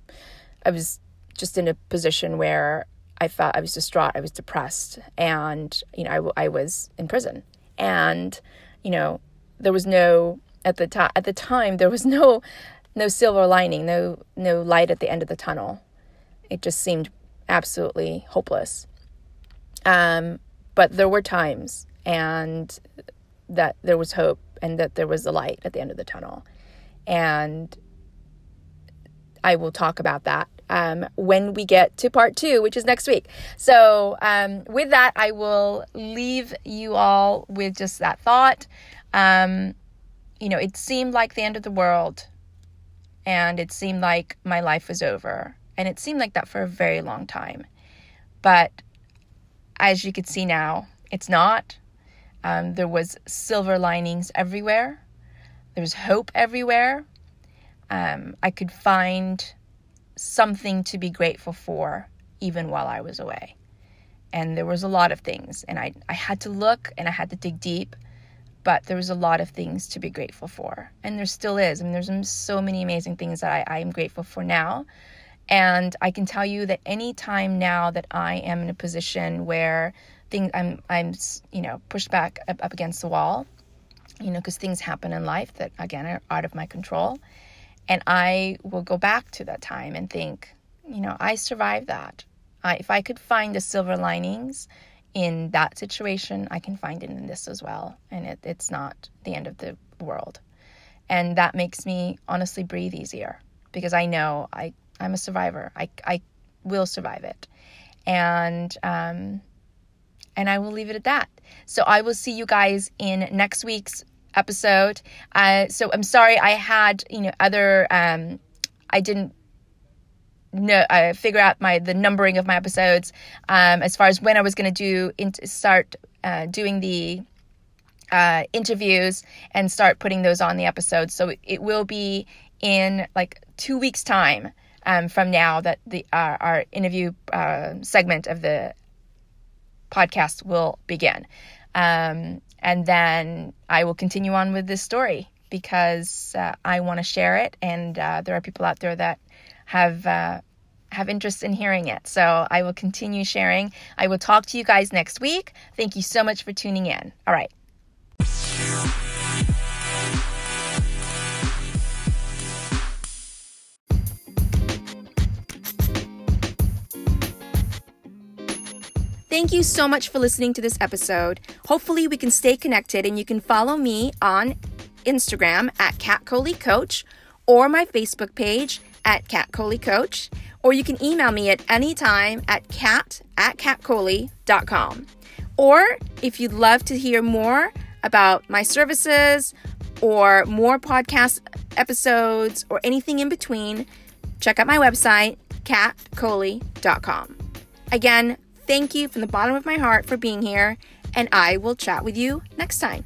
I was just in a position where I felt I was distraught I was depressed and you know I, I was in prison and you know there was no at the time at the time there was no no silver lining no no light at the end of the tunnel it just seemed absolutely hopeless um but there were times and that there was hope and that there was a light at the end of the tunnel. And I will talk about that um, when we get to part two, which is next week. So, um, with that, I will leave you all with just that thought. Um, you know, it seemed like the end of the world, and it seemed like my life was over. And it seemed like that for a very long time. But as you can see now, it's not. Um, there was silver linings everywhere. There was hope everywhere. Um, I could find something to be grateful for even while I was away. And there was a lot of things, and I, I had to look and I had to dig deep, but there was a lot of things to be grateful for. And there still is. I mean, there's so many amazing things that I, I am grateful for now. And I can tell you that any time now that I am in a position where things I'm I'm you know pushed back up, up against the wall, you know, because things happen in life that again are out of my control, and I will go back to that time and think, you know, I survived that. I, if I could find the silver linings in that situation, I can find it in this as well, and it, it's not the end of the world, and that makes me honestly breathe easier because I know I I'm a survivor. I I will survive it, and um, and I will leave it at that. So I will see you guys in next week's episode. Uh, so I'm sorry I had you know other um, I didn't no uh, figure out my the numbering of my episodes um, as far as when I was going to do in, start uh, doing the uh, interviews and start putting those on the episodes. So it will be in like two weeks time. Um, from now that the uh, our interview uh, segment of the podcast will begin. Um, and then I will continue on with this story because uh, I want to share it, and uh, there are people out there that have uh, have interest in hearing it. So I will continue sharing. I will talk to you guys next week. Thank you so much for tuning in. All right. Thank you so much for listening to this episode. Hopefully, we can stay connected and you can follow me on Instagram at Kat Coley Coach or my Facebook page at Kat Coley Coach, or you can email me at any time at cat at katcoley.com. Or if you'd love to hear more about my services or more podcast episodes or anything in between, check out my website, katcoley.com. Again, Thank you from the bottom of my heart for being here, and I will chat with you next time.